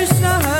Krishna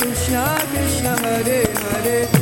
Krishna Krishna Krishna Hare